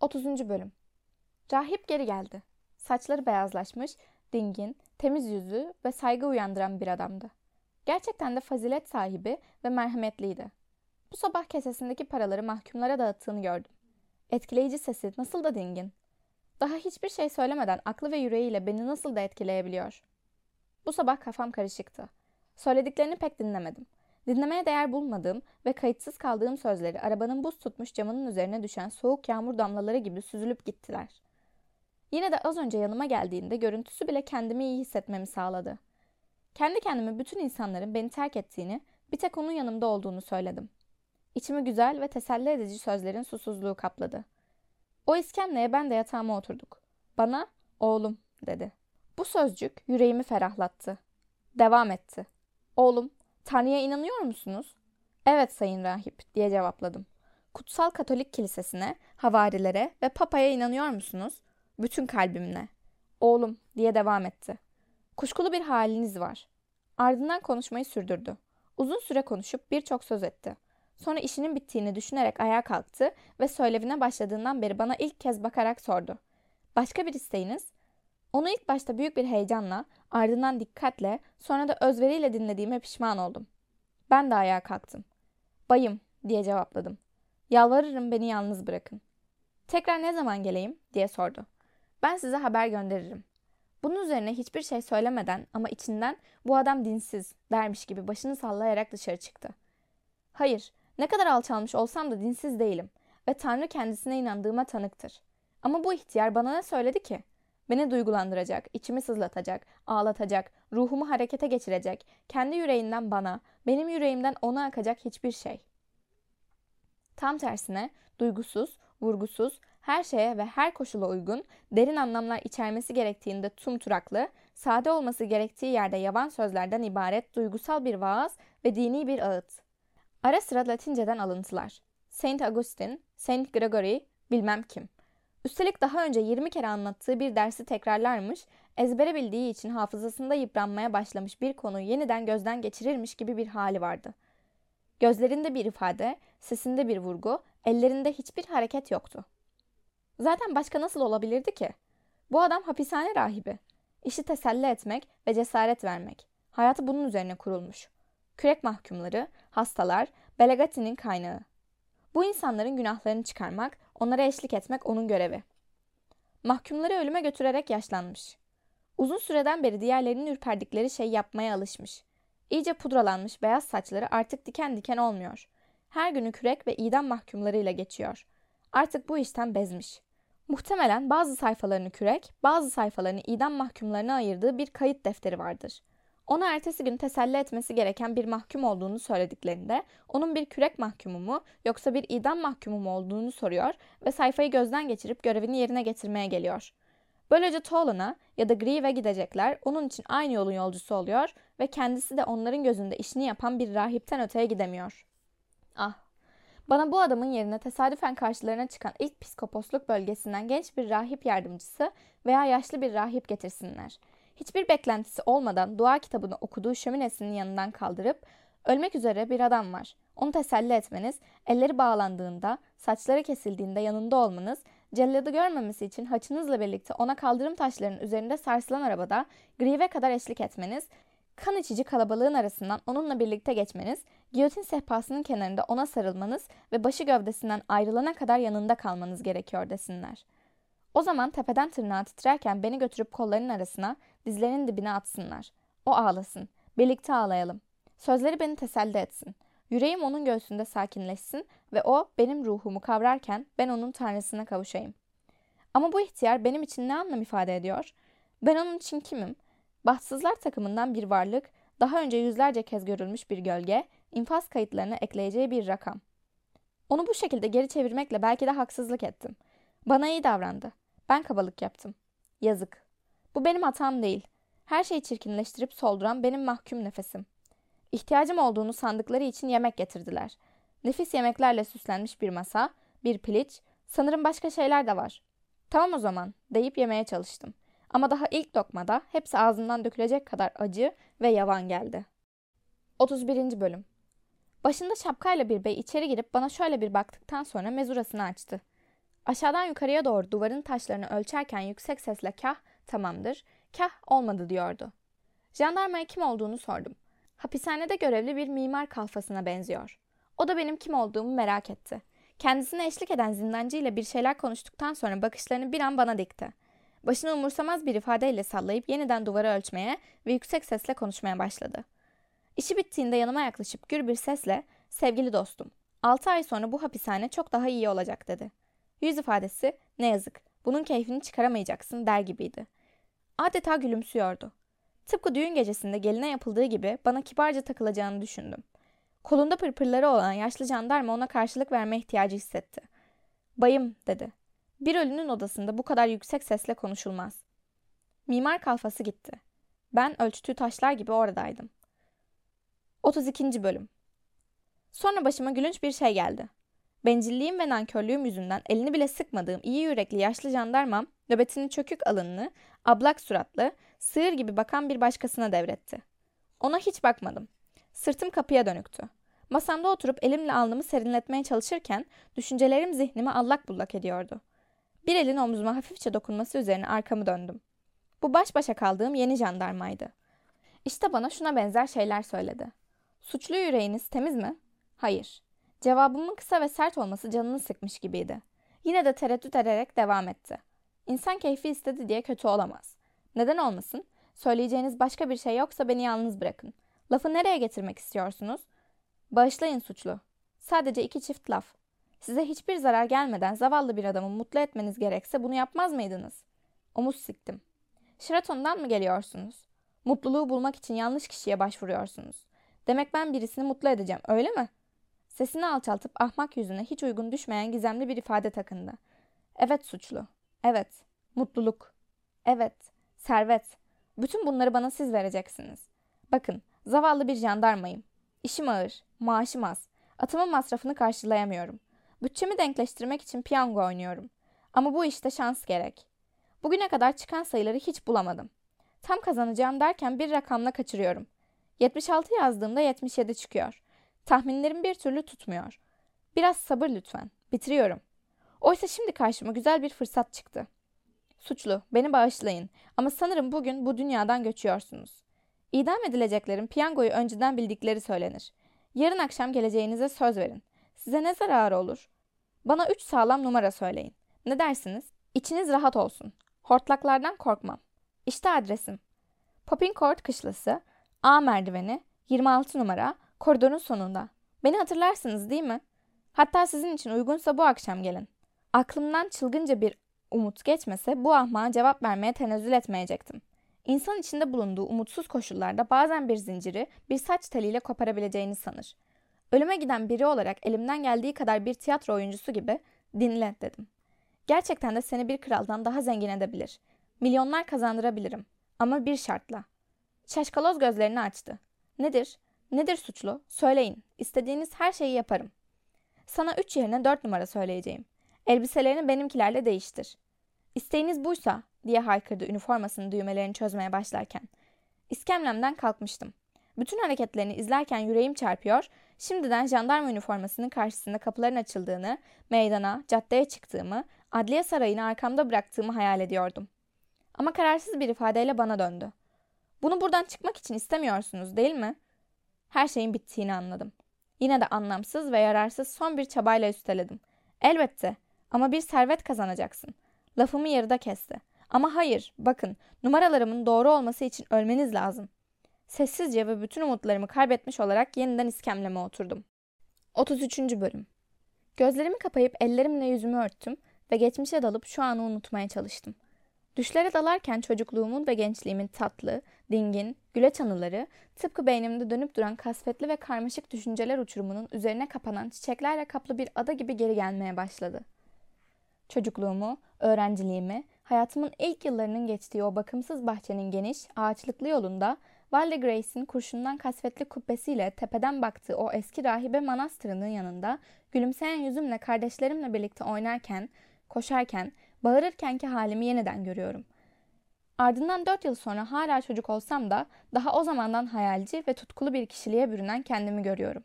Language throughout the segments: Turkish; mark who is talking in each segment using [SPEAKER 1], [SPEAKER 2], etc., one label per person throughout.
[SPEAKER 1] 30. Bölüm Rahip geri geldi. Saçları beyazlaşmış, dingin, temiz yüzü ve saygı uyandıran bir adamdı. Gerçekten de fazilet sahibi ve merhametliydi. Bu sabah kesesindeki paraları mahkumlara dağıttığını gördüm. Etkileyici sesi nasıl da dingin. Daha hiçbir şey söylemeden aklı ve yüreğiyle beni nasıl da etkileyebiliyor. Bu sabah kafam karışıktı. Söylediklerini pek dinlemedim. Dinlemeye değer bulmadığım ve kayıtsız kaldığım sözleri arabanın buz tutmuş camının üzerine düşen soğuk yağmur damlaları gibi süzülüp gittiler. Yine de az önce yanıma geldiğinde görüntüsü bile kendimi iyi hissetmemi sağladı. Kendi kendime bütün insanların beni terk ettiğini, bir tek onun yanımda olduğunu söyledim. İçimi güzel ve teselli edici sözlerin susuzluğu kapladı. O iskemleye ben de yatağıma oturduk. Bana, oğlum, dedi. Bu sözcük yüreğimi ferahlattı. Devam etti. Oğlum, Tanrı'ya inanıyor musunuz? Evet sayın rahip diye cevapladım. Kutsal Katolik Kilisesi'ne, havarilere ve papaya inanıyor musunuz? Bütün kalbimle. Oğlum diye devam etti. Kuşkulu bir haliniz var. Ardından konuşmayı sürdürdü. Uzun süre konuşup birçok söz etti. Sonra işinin bittiğini düşünerek ayağa kalktı ve söylevine başladığından beri bana ilk kez bakarak sordu. Başka bir isteğiniz? Onu ilk başta büyük bir heyecanla, ardından dikkatle, sonra da özveriyle dinlediğime pişman oldum. Ben de ayağa kalktım. Bayım diye cevapladım. Yalvarırım beni yalnız bırakın. Tekrar ne zaman geleyim diye sordu. Ben size haber gönderirim. Bunun üzerine hiçbir şey söylemeden ama içinden bu adam dinsiz dermiş gibi başını sallayarak dışarı çıktı. Hayır, ne kadar alçalmış olsam da dinsiz değilim ve Tanrı kendisine inandığıma tanıktır. Ama bu ihtiyar bana ne söyledi ki? Beni duygulandıracak, içimi sızlatacak, ağlatacak, ruhumu harekete geçirecek, kendi yüreğinden bana, benim yüreğimden ona akacak hiçbir şey. Tam tersine duygusuz, vurgusuz, her şeye ve her koşula uygun, derin anlamlar içermesi gerektiğinde tumturaklı, sade olması gerektiği yerde yavan sözlerden ibaret duygusal bir vaaz ve dini bir ağıt. Ara sıra Latinceden alıntılar. Saint Augustine, Saint Gregory, bilmem kim. Üstelik daha önce 20 kere anlattığı bir dersi tekrarlarmış, ezbere bildiği için hafızasında yıpranmaya başlamış bir konuyu yeniden gözden geçirirmiş gibi bir hali vardı. Gözlerinde bir ifade, sesinde bir vurgu, ellerinde hiçbir hareket yoktu. Zaten başka nasıl olabilirdi ki? Bu adam hapishane rahibi. İşi teselli etmek ve cesaret vermek. Hayatı bunun üzerine kurulmuş. Kürek mahkumları, hastalar, Belagatti'nin kaynağı. Bu insanların günahlarını çıkarmak, onlara eşlik etmek onun görevi. Mahkumları ölüme götürerek yaşlanmış. Uzun süreden beri diğerlerinin ürperdikleri şey yapmaya alışmış. İyice pudralanmış beyaz saçları artık diken diken olmuyor. Her günü kürek ve idam mahkumlarıyla geçiyor. Artık bu işten bezmiş. Muhtemelen bazı sayfalarını kürek, bazı sayfalarını idam mahkumlarına ayırdığı bir kayıt defteri vardır. Ona ertesi gün teselli etmesi gereken bir mahkum olduğunu söylediklerinde onun bir kürek mahkumu mu yoksa bir idam mahkumu mu olduğunu soruyor ve sayfayı gözden geçirip görevini yerine getirmeye geliyor. Böylece Tolan'a ya da Grieve'e gidecekler onun için aynı yolun yolcusu oluyor ve kendisi de onların gözünde işini yapan bir rahipten öteye gidemiyor. Ah bana bu adamın yerine tesadüfen karşılarına çıkan ilk psikoposluk bölgesinden genç bir rahip yardımcısı veya yaşlı bir rahip getirsinler. Hiçbir beklentisi olmadan dua kitabını okuduğu şöminesinin yanından kaldırıp ölmek üzere bir adam var. Onu teselli etmeniz, elleri bağlandığında, saçları kesildiğinde yanında olmanız, celladı görmemesi için haçınızla birlikte ona kaldırım taşlarının üzerinde sarsılan arabada grive kadar eşlik etmeniz, kan içici kalabalığın arasından onunla birlikte geçmeniz, giyotin sehpasının kenarında ona sarılmanız ve başı gövdesinden ayrılana kadar yanında kalmanız gerekiyor desinler. O zaman tepeden tırnağa titrerken beni götürüp kollarının arasına, dizlerinin dibine atsınlar. O ağlasın. Birlikte ağlayalım. Sözleri beni teselli etsin. Yüreğim onun göğsünde sakinleşsin ve o benim ruhumu kavrarken ben onun tanrısına kavuşayım. Ama bu ihtiyar benim için ne anlam ifade ediyor? Ben onun için kimim? Bahtsızlar takımından bir varlık, daha önce yüzlerce kez görülmüş bir gölge, infaz kayıtlarına ekleyeceği bir rakam. Onu bu şekilde geri çevirmekle belki de haksızlık ettim. Bana iyi davrandı. Ben kabalık yaptım. Yazık. Bu benim hatam değil. Her şeyi çirkinleştirip solduran benim mahkum nefesim. İhtiyacım olduğunu sandıkları için yemek getirdiler. Nefis yemeklerle süslenmiş bir masa, bir piliç, sanırım başka şeyler de var. Tamam o zaman deyip yemeye çalıştım. Ama daha ilk lokmada hepsi ağzımdan dökülecek kadar acı ve yavan geldi. 31. Bölüm Başında şapkayla bir bey içeri girip bana şöyle bir baktıktan sonra mezurasını açtı. Aşağıdan yukarıya doğru duvarın taşlarını ölçerken yüksek sesle kah tamamdır, kah olmadı diyordu. Jandarmaya kim olduğunu sordum. Hapishanede görevli bir mimar kalfasına benziyor. O da benim kim olduğumu merak etti. Kendisine eşlik eden zindancı ile bir şeyler konuştuktan sonra bakışlarını bir an bana dikti. Başını umursamaz bir ifadeyle sallayıp yeniden duvarı ölçmeye ve yüksek sesle konuşmaya başladı. İşi bittiğinde yanıma yaklaşıp gür bir sesle ''Sevgili dostum, 6 ay sonra bu hapishane çok daha iyi olacak.'' dedi. Yüz ifadesi ''Ne yazık, bunun keyfini çıkaramayacaksın.'' der gibiydi. Adeta gülümsüyordu. Tıpkı düğün gecesinde geline yapıldığı gibi bana kibarca takılacağını düşündüm. Kolunda pırpırları olan yaşlı jandarma ona karşılık verme ihtiyacı hissetti. Bayım dedi. Bir ölünün odasında bu kadar yüksek sesle konuşulmaz. Mimar kalfası gitti. Ben ölçtüğü taşlar gibi oradaydım. 32. Bölüm Sonra başıma gülünç bir şey geldi. Bencilliğim ve nankörlüğüm yüzünden elini bile sıkmadığım iyi yürekli yaşlı jandarmam nöbetini çökük alınlı, ablak suratlı, sığır gibi bakan bir başkasına devretti. Ona hiç bakmadım. Sırtım kapıya dönüktü. Masamda oturup elimle alnımı serinletmeye çalışırken düşüncelerim zihnimi allak bullak ediyordu. Bir elin omzuma hafifçe dokunması üzerine arkamı döndüm. Bu baş başa kaldığım yeni jandarmaydı. İşte bana şuna benzer şeyler söyledi. Suçlu yüreğiniz temiz mi? Hayır. Cevabımın kısa ve sert olması canını sıkmış gibiydi. Yine de tereddüt ederek devam etti. İnsan keyfi istedi diye kötü olamaz. Neden olmasın? Söyleyeceğiniz başka bir şey yoksa beni yalnız bırakın. Lafı nereye getirmek istiyorsunuz? Bağışlayın suçlu. Sadece iki çift laf. Size hiçbir zarar gelmeden zavallı bir adamı mutlu etmeniz gerekse bunu yapmaz mıydınız? Omuz siktim. Sheraton'dan mı geliyorsunuz? Mutluluğu bulmak için yanlış kişiye başvuruyorsunuz. Demek ben birisini mutlu edeceğim, öyle mi? Sesini alçaltıp ahmak yüzüne hiç uygun düşmeyen gizemli bir ifade takındı. Evet suçlu. Evet. Mutluluk. Evet. Servet. Bütün bunları bana siz vereceksiniz. Bakın, zavallı bir jandarmayım. İşim ağır, maaşım az. Atımın masrafını karşılayamıyorum. Bütçemi denkleştirmek için piyango oynuyorum. Ama bu işte şans gerek. Bugüne kadar çıkan sayıları hiç bulamadım. Tam kazanacağım derken bir rakamla kaçırıyorum. 76 yazdığımda 77 çıkıyor. Tahminlerim bir türlü tutmuyor. Biraz sabır lütfen. Bitiriyorum. Oysa şimdi karşıma güzel bir fırsat çıktı. Suçlu, beni bağışlayın ama sanırım bugün bu dünyadan göçüyorsunuz. İdam edileceklerin piyangoyu önceden bildikleri söylenir. Yarın akşam geleceğinize söz verin. Size ne zararı olur? Bana üç sağlam numara söyleyin. Ne dersiniz? İçiniz rahat olsun. Hortlaklardan korkmam. İşte adresim. Popping kışlası, A merdiveni, 26 numara, koridorun sonunda. Beni hatırlarsınız değil mi? Hatta sizin için uygunsa bu akşam gelin. Aklımdan çılgınca bir umut geçmese bu ahmağa cevap vermeye tenezzül etmeyecektim. İnsan içinde bulunduğu umutsuz koşullarda bazen bir zinciri bir saç teliyle koparabileceğini sanır. Ölüme giden biri olarak elimden geldiği kadar bir tiyatro oyuncusu gibi dinle dedim. Gerçekten de seni bir kraldan daha zengin edebilir. Milyonlar kazandırabilirim. Ama bir şartla. Şaşkaloz gözlerini açtı. Nedir? Nedir suçlu? Söyleyin. İstediğiniz her şeyi yaparım. Sana üç yerine dört numara söyleyeceğim. Elbiselerini benimkilerle değiştir. İsteğiniz buysa diye haykırdı üniformasının düğmelerini çözmeye başlarken. İskemlemden kalkmıştım. Bütün hareketlerini izlerken yüreğim çarpıyor, şimdiden jandarma üniformasının karşısında kapıların açıldığını, meydana, caddeye çıktığımı, adliye sarayını arkamda bıraktığımı hayal ediyordum. Ama kararsız bir ifadeyle bana döndü. Bunu buradan çıkmak için istemiyorsunuz değil mi? Her şeyin bittiğini anladım. Yine de anlamsız ve yararsız son bir çabayla üsteledim. Elbette ama bir servet kazanacaksın. Lafımı yarıda kesti. Ama hayır, bakın, numaralarımın doğru olması için ölmeniz lazım. Sessizce ve bütün umutlarımı kaybetmiş olarak yeniden iskemleme oturdum. 33. Bölüm Gözlerimi kapayıp ellerimle yüzümü örttüm ve geçmişe dalıp şu anı unutmaya çalıştım. Düşlere dalarken çocukluğumun ve gençliğimin tatlı, dingin, güleç anıları tıpkı beynimde dönüp duran kasvetli ve karmaşık düşünceler uçurumunun üzerine kapanan çiçeklerle kaplı bir ada gibi geri gelmeye başladı. Çocukluğumu, öğrenciliğimi, hayatımın ilk yıllarının geçtiği o bakımsız bahçenin geniş, ağaçlıklı yolunda Valde Grace'in kurşundan kasvetli kubbesiyle tepeden baktığı o eski rahibe manastırının yanında gülümseyen yüzümle kardeşlerimle birlikte oynarken, koşarken, bağırırkenki halimi yeniden görüyorum. Ardından dört yıl sonra hala çocuk olsam da daha o zamandan hayalci ve tutkulu bir kişiliğe bürünen kendimi görüyorum.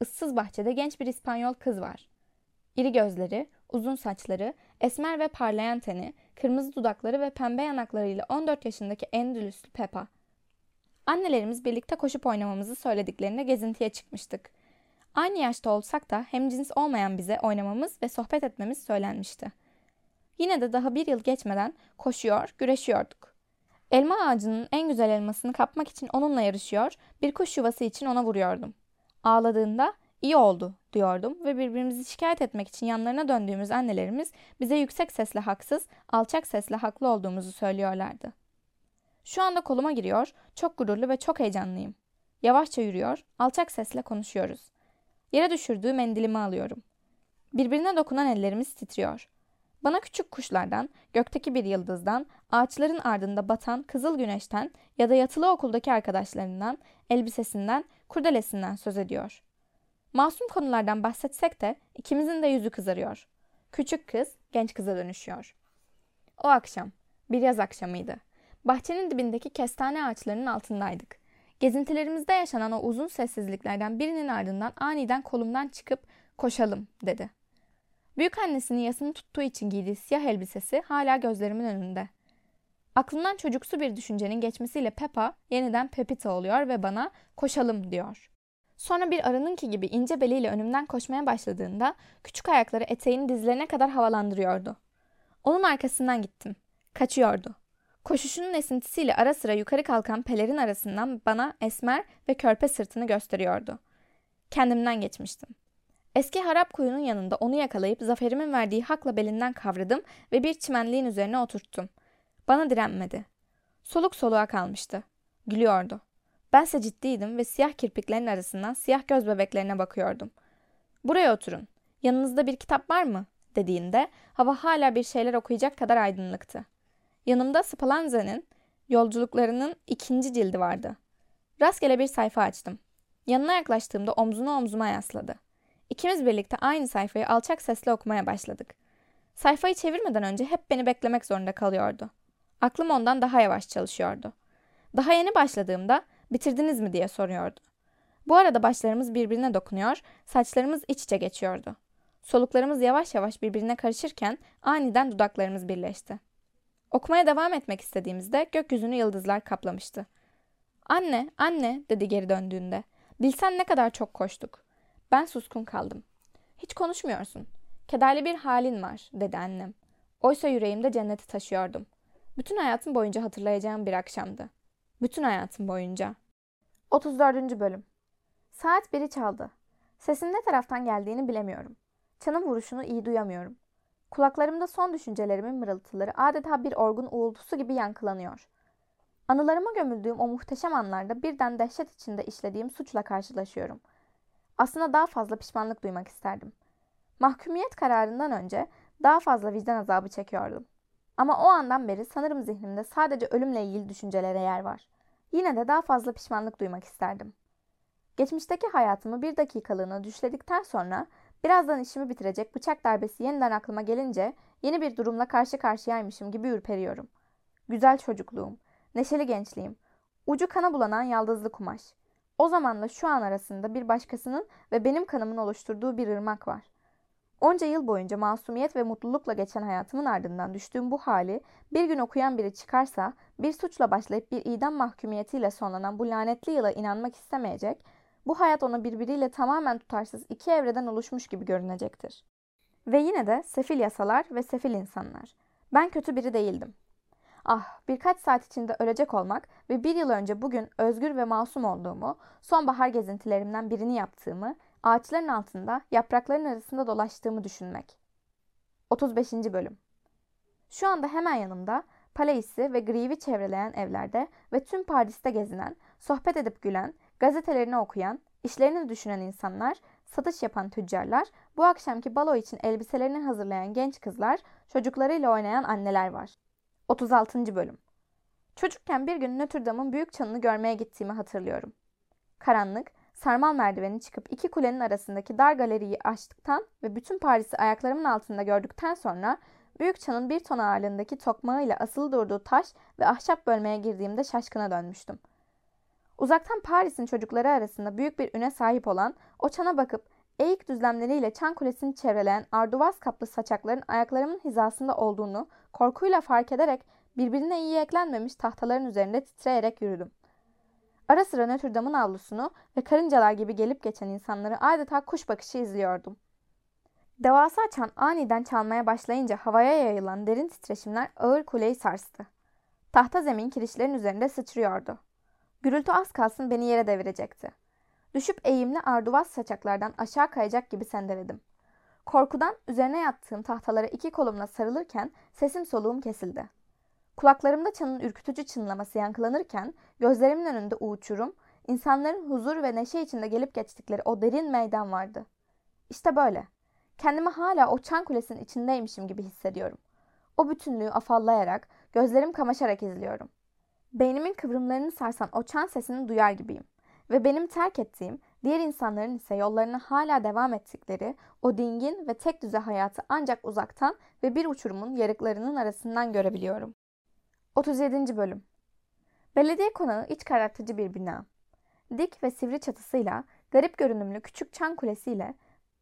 [SPEAKER 1] Issız bahçede genç bir İspanyol kız var. İri gözleri, uzun saçları, esmer ve parlayan teni, kırmızı dudakları ve pembe yanaklarıyla 14 yaşındaki Endülüslü Peppa. Annelerimiz birlikte koşup oynamamızı söylediklerinde gezintiye çıkmıştık. Aynı yaşta olsak da hem cins olmayan bize oynamamız ve sohbet etmemiz söylenmişti. Yine de daha bir yıl geçmeden koşuyor, güreşiyorduk. Elma ağacının en güzel elmasını kapmak için onunla yarışıyor, bir kuş yuvası için ona vuruyordum. Ağladığında iyi oldu diyordum ve birbirimizi şikayet etmek için yanlarına döndüğümüz annelerimiz bize yüksek sesle haksız, alçak sesle haklı olduğumuzu söylüyorlardı. Şu anda koluma giriyor, çok gururlu ve çok heyecanlıyım. Yavaşça yürüyor, alçak sesle konuşuyoruz. Yere düşürdüğü mendilimi alıyorum. Birbirine dokunan ellerimiz titriyor. Bana küçük kuşlardan, gökteki bir yıldızdan, ağaçların ardında batan kızıl güneşten ya da yatılı okuldaki arkadaşlarından, elbisesinden, kurdelesinden söz ediyor. Masum konulardan bahsetsek de ikimizin de yüzü kızarıyor. Küçük kız genç kıza dönüşüyor. O akşam, bir yaz akşamıydı. Bahçenin dibindeki kestane ağaçlarının altındaydık. Gezintilerimizde yaşanan o uzun sessizliklerden birinin ardından aniden kolumdan çıkıp koşalım dedi. Büyük annesinin yasını tuttuğu için giydiği siyah elbisesi hala gözlerimin önünde. Aklından çocuksu bir düşüncenin geçmesiyle Peppa yeniden Pepita oluyor ve bana koşalım diyor. Sonra bir arınınki gibi ince beliyle önümden koşmaya başladığında küçük ayakları eteğini dizlerine kadar havalandırıyordu. Onun arkasından gittim. Kaçıyordu. Koşuşunun esintisiyle ara sıra yukarı kalkan pelerin arasından bana esmer ve körpe sırtını gösteriyordu. Kendimden geçmiştim. Eski harap kuyunun yanında onu yakalayıp zaferimin verdiği hakla belinden kavradım ve bir çimenliğin üzerine oturttum. Bana direnmedi. Soluk soluğa kalmıştı. Gülüyordu. Bense ciddiydim ve siyah kirpiklerin arasından siyah göz bebeklerine bakıyordum. Buraya oturun. Yanınızda bir kitap var mı? dediğinde hava hala bir şeyler okuyacak kadar aydınlıktı. Yanımda Spallanza'nın yolculuklarının ikinci cildi vardı. Rastgele bir sayfa açtım. Yanına yaklaştığımda omzunu omzuma yasladı. İkimiz birlikte aynı sayfayı alçak sesle okumaya başladık. Sayfayı çevirmeden önce hep beni beklemek zorunda kalıyordu. Aklım ondan daha yavaş çalışıyordu. Daha yeni başladığımda bitirdiniz mi diye soruyordu. Bu arada başlarımız birbirine dokunuyor, saçlarımız iç içe geçiyordu. Soluklarımız yavaş yavaş birbirine karışırken aniden dudaklarımız birleşti. Okumaya devam etmek istediğimizde gökyüzünü yıldızlar kaplamıştı. Anne, anne dedi geri döndüğünde. Bilsen ne kadar çok koştuk. Ben suskun kaldım. Hiç konuşmuyorsun. Kederli bir halin var dedi annem. Oysa yüreğimde cenneti taşıyordum. Bütün hayatım boyunca hatırlayacağım bir akşamdı. Bütün hayatım boyunca. 34. Bölüm Saat biri çaldı. Sesin ne taraftan geldiğini bilemiyorum. Çanın vuruşunu iyi duyamıyorum. Kulaklarımda son düşüncelerimin mırıltıları adeta bir orgun uğultusu gibi yankılanıyor. Anılarıma gömüldüğüm o muhteşem anlarda birden dehşet içinde işlediğim suçla karşılaşıyorum. Aslında daha fazla pişmanlık duymak isterdim. Mahkumiyet kararından önce daha fazla vicdan azabı çekiyordum. Ama o andan beri sanırım zihnimde sadece ölümle ilgili düşüncelere yer var. Yine de daha fazla pişmanlık duymak isterdim. Geçmişteki hayatımı bir dakikalığına düşledikten sonra birazdan işimi bitirecek bıçak darbesi yeniden aklıma gelince yeni bir durumla karşı karşıyaymışım gibi ürperiyorum. Güzel çocukluğum, neşeli gençliğim, ucu kana bulanan yaldızlı kumaş. O zamanla şu an arasında bir başkasının ve benim kanımın oluşturduğu bir ırmak var. Onca yıl boyunca masumiyet ve mutlulukla geçen hayatımın ardından düştüğüm bu hali bir gün okuyan biri çıkarsa bir suçla başlayıp bir idam mahkumiyetiyle sonlanan bu lanetli yıla inanmak istemeyecek, bu hayat ona birbiriyle tamamen tutarsız iki evreden oluşmuş gibi görünecektir. Ve yine de sefil yasalar ve sefil insanlar. Ben kötü biri değildim. Ah birkaç saat içinde ölecek olmak ve bir yıl önce bugün özgür ve masum olduğumu, sonbahar gezintilerimden birini yaptığımı, ağaçların altında yaprakların arasında dolaştığımı düşünmek. 35. Bölüm Şu anda hemen yanımda Palais'i ve Grieve'i çevreleyen evlerde ve tüm Paris'te gezinen, sohbet edip gülen, gazetelerini okuyan, işlerini düşünen insanlar, satış yapan tüccarlar, bu akşamki balo için elbiselerini hazırlayan genç kızlar, çocuklarıyla oynayan anneler var. 36. Bölüm Çocukken bir gün Notre Dame'ın büyük çanını görmeye gittiğimi hatırlıyorum. Karanlık, sarmal merdiveni çıkıp iki kulenin arasındaki dar galeriyi açtıktan ve bütün Paris'i ayaklarımın altında gördükten sonra büyük çanın bir ton ağırlığındaki tokmağıyla asılı durduğu taş ve ahşap bölmeye girdiğimde şaşkına dönmüştüm. Uzaktan Paris'in çocukları arasında büyük bir üne sahip olan o çana bakıp eğik düzlemleriyle çan kulesini çevreleyen arduvaz kaplı saçakların ayaklarımın hizasında olduğunu korkuyla fark ederek birbirine iyi eklenmemiş tahtaların üzerinde titreyerek yürüdüm. Ara sıra Notre Dame'ın avlusunu ve karıncalar gibi gelip geçen insanları adeta kuş bakışı izliyordum. Devasa çan aniden çalmaya başlayınca havaya yayılan derin titreşimler ağır kuleyi sarstı. Tahta zemin kirişlerin üzerinde sıçrıyordu. Gürültü az kalsın beni yere devirecekti. Düşüp eğimli arduvaz saçaklardan aşağı kayacak gibi sendeledim. Korkudan üzerine yattığım tahtalara iki kolumla sarılırken sesim soluğum kesildi. Kulaklarımda çanın ürkütücü çınlaması yankılanırken gözlerimin önünde uçurum, insanların huzur ve neşe içinde gelip geçtikleri o derin meydan vardı. İşte böyle. Kendimi hala o çan kulesinin içindeymişim gibi hissediyorum. O bütünlüğü afallayarak, gözlerim kamaşarak izliyorum. Beynimin kıvrımlarını sarsan o çan sesini duyar gibiyim. Ve benim terk ettiğim, diğer insanların ise yollarına hala devam ettikleri o dingin ve tek düze hayatı ancak uzaktan ve bir uçurumun yarıklarının arasından görebiliyorum. 37. Bölüm Belediye konağı iç karartıcı bir bina. Dik ve sivri çatısıyla, garip görünümlü küçük çan kulesiyle,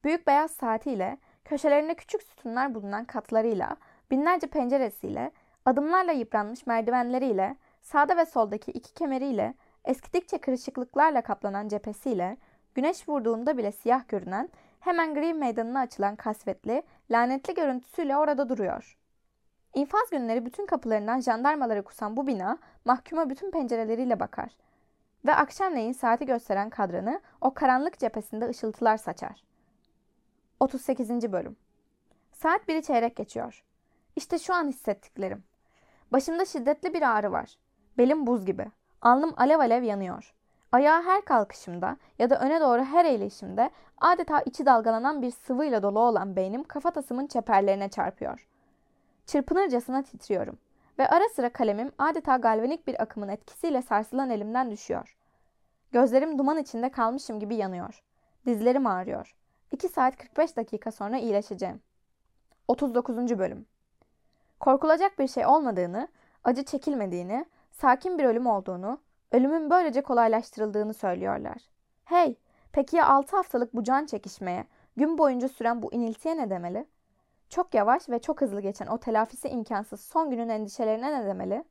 [SPEAKER 1] büyük beyaz saatiyle, köşelerinde küçük sütunlar bulunan katlarıyla, binlerce penceresiyle, adımlarla yıpranmış merdivenleriyle, sağda ve soldaki iki kemeriyle, eskidikçe kırışıklıklarla kaplanan cephesiyle, güneş vurduğunda bile siyah görünen, hemen gri meydanına açılan kasvetli, lanetli görüntüsüyle orada duruyor. İnfaz günleri bütün kapılarından jandarmaları kusan bu bina mahkuma bütün pencereleriyle bakar. Ve akşamleyin saati gösteren kadranı o karanlık cephesinde ışıltılar saçar. 38. Bölüm Saat biri çeyrek geçiyor. İşte şu an hissettiklerim. Başımda şiddetli bir ağrı var. Belim buz gibi. Alnım alev alev yanıyor. Ayağa her kalkışımda ya da öne doğru her eğilişimde adeta içi dalgalanan bir sıvıyla dolu olan beynim kafatasımın çeperlerine çarpıyor. Çırpınırcasına titriyorum ve ara sıra kalemim adeta galvanik bir akımın etkisiyle sarsılan elimden düşüyor. Gözlerim duman içinde kalmışım gibi yanıyor. Dizlerim ağrıyor. 2 saat 45 dakika sonra iyileşeceğim. 39. Bölüm Korkulacak bir şey olmadığını, acı çekilmediğini, sakin bir ölüm olduğunu, ölümün böylece kolaylaştırıldığını söylüyorlar. Hey, peki ya 6 haftalık bu can çekişmeye, gün boyunca süren bu iniltiye ne demeli? Çok yavaş ve çok hızlı geçen o telafisi imkansız son günün endişelerine ne demeli?